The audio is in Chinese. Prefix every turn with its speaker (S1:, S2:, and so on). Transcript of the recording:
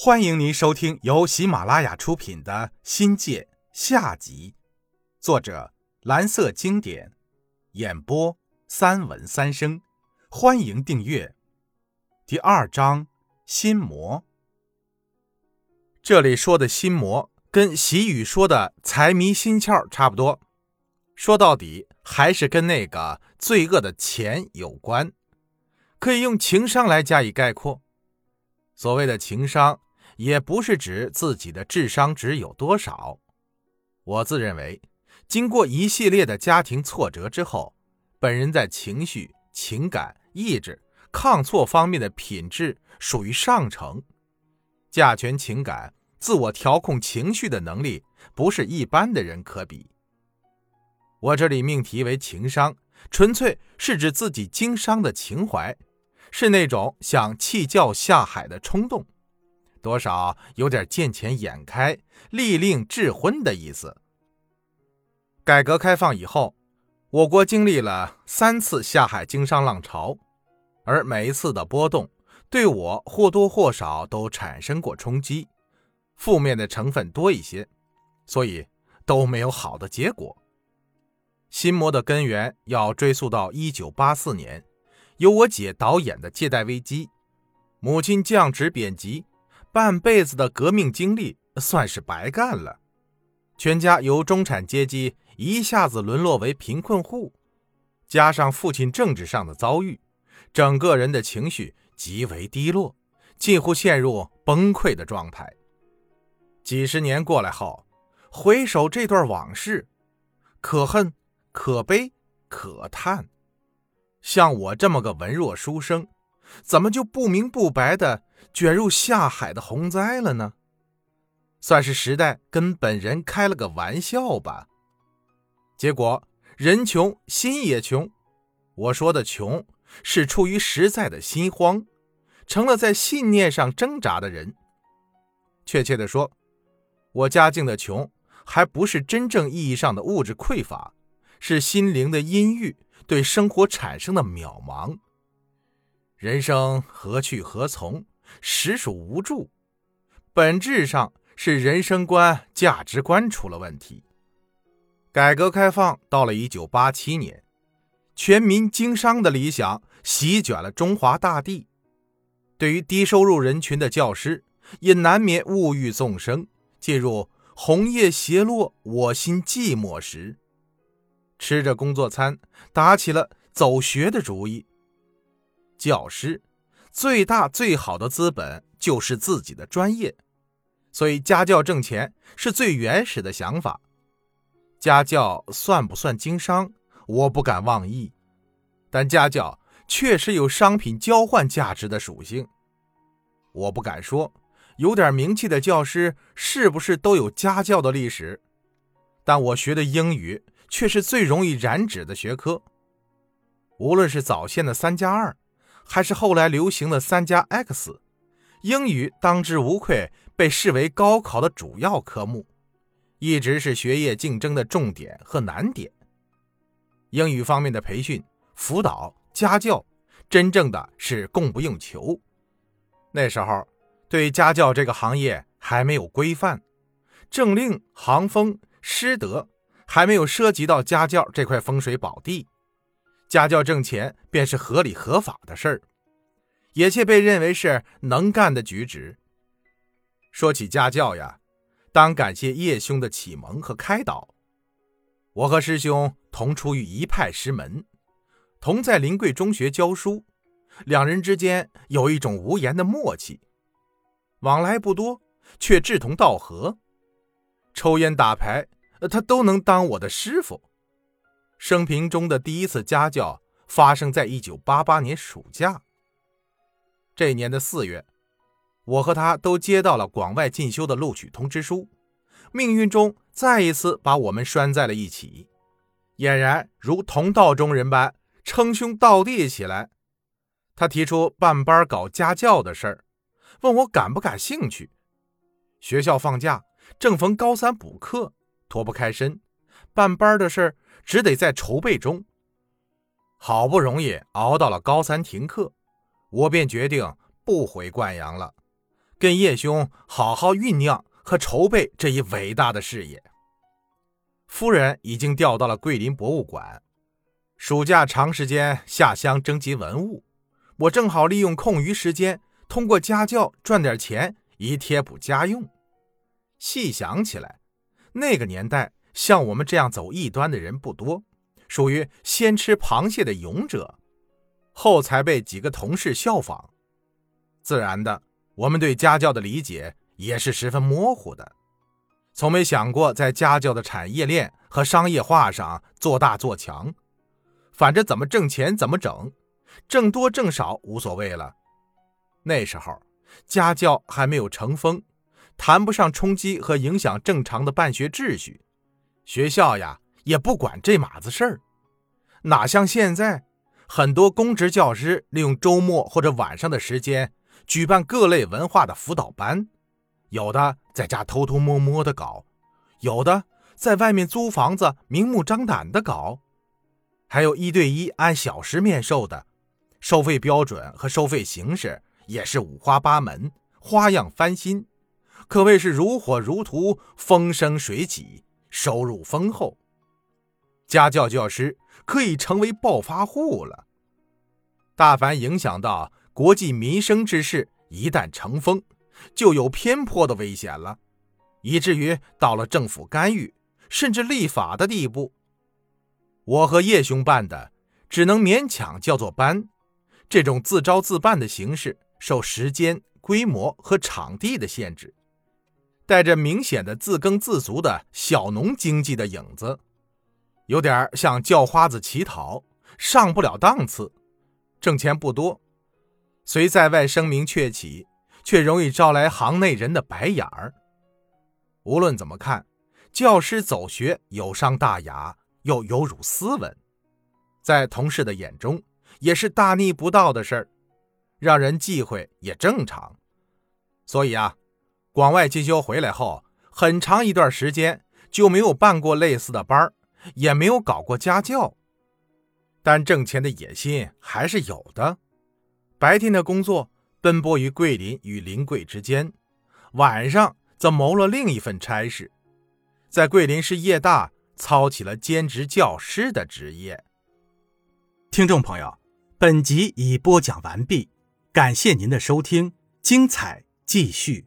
S1: 欢迎您收听由喜马拉雅出品的《新界》下集，作者蓝色经典，演播三文三生。欢迎订阅。第二章心魔。这里说的心魔，跟习语说的财迷心窍差不多。说到底，还是跟那个罪恶的钱有关，可以用情商来加以概括。所谓的情商。也不是指自己的智商值有多少。我自认为，经过一系列的家庭挫折之后，本人在情绪、情感、意志、抗挫方面的品质属于上乘，驾权情感、自我调控情绪的能力不是一般的人可比。我这里命题为情商，纯粹是指自己经商的情怀，是那种想弃教下海的冲动。多少有点见钱眼开、利令智昏的意思。改革开放以后，我国经历了三次下海经商浪潮，而每一次的波动对我或多或少都产生过冲击，负面的成分多一些，所以都没有好的结果。心魔的根源要追溯到一九八四年，由我姐导演的借贷危机，母亲降职贬级。半辈子的革命经历算是白干了，全家由中产阶级一下子沦落为贫困户，加上父亲政治上的遭遇，整个人的情绪极为低落，近乎陷入崩溃的状态。几十年过来后，回首这段往事，可恨、可悲、可叹。像我这么个文弱书生，怎么就不明不白的？卷入下海的洪灾了呢，算是时代跟本人开了个玩笑吧。结果人穷心也穷，我说的穷是出于实在的心慌，成了在信念上挣扎的人。确切的说，我家境的穷，还不是真正意义上的物质匮乏，是心灵的阴郁，对生活产生的渺茫。人生何去何从？实属无助，本质上是人生观、价值观出了问题。改革开放到了一九八七年，全民经商的理想席卷了中华大地。对于低收入人群的教师，也难免物欲纵生，进入“红叶斜落，我心寂寞”时，吃着工作餐，打起了走学的主意。教师。最大最好的资本就是自己的专业，所以家教挣钱是最原始的想法。家教算不算经商？我不敢妄议，但家教确实有商品交换价值的属性。我不敢说有点名气的教师是不是都有家教的历史，但我学的英语却是最容易染指的学科。无论是早先的三加二。还是后来流行的三加 X，英语当之无愧被视为高考的主要科目，一直是学业竞争的重点和难点。英语方面的培训、辅导、家教，真正的是供不应求。那时候对家教这个行业还没有规范，政令、行风、师德还没有涉及到家教这块风水宝地。家教挣钱便是合理合法的事儿，也且被认为是能干的举止。说起家教呀，当感谢叶兄的启蒙和开导。我和师兄同出于一派师门，同在临桂中学教书，两人之间有一种无言的默契，往来不多，却志同道合。抽烟打牌，他都能当我的师傅。生平中的第一次家教发生在一九八八年暑假。这年的四月，我和他都接到了广外进修的录取通知书，命运中再一次把我们拴在了一起，俨然如同道中人般称兄道弟起来。他提出办班搞家教的事儿，问我感不感兴趣。学校放假，正逢高三补课，脱不开身，办班的事儿。只得在筹备中。好不容易熬到了高三停课，我便决定不回灌阳了，跟叶兄好好酝酿和筹备这一伟大的事业。夫人已经调到了桂林博物馆，暑假长时间下乡征集文物，我正好利用空余时间，通过家教赚点钱，以贴补家用。细想起来，那个年代像我们这样走异端的人不多，属于先吃螃蟹的勇者，后才被几个同事效仿。自然的，我们对家教的理解也是十分模糊的。从没想过在家教的产业链和商业化上做大做强，反正怎么挣钱怎么整，挣多挣少无所谓了。那时候家教还没有成风，谈不上冲击和影响正常的办学秩序，学校呀也不管这码子事儿。哪像现在，很多公职教师利用周末或者晚上的时间举办各类文化的辅导班。有的在家偷偷摸摸的搞，有的在外面租房子明目张胆的搞，还有一对一按小时面授的，收费标准和收费形式也是五花八门，花样翻新，可谓是如火如荼，风生水起，收入丰厚。家教教师可以成为暴发户了。大凡影响到国计民生之事，一旦成风。就有偏颇的危险了，以至于到了政府干预甚至立法的地步。我和叶兄办的只能勉强叫做班，这种自招自办的形式受时间、规模和场地的限制，带着明显的自耕自足的小农经济的影子，有点像叫花子乞讨，上不了档次，挣钱不多，虽在外声名鹊起。却容易招来行内人的白眼儿。无论怎么看，教师走学有伤大雅，又有辱斯文，在同事的眼中也是大逆不道的事儿，让人忌讳也正常。所以啊，广外进修回来后，很长一段时间就没有办过类似的班，也没有搞过家教。但挣钱的野心还是有的，白天的工作。奔波于桂林与临桂之间，晚上则谋了另一份差事，在桂林市业大操起了兼职教师的职业。
S2: 听众朋友，本集已播讲完毕，感谢您的收听，精彩继续。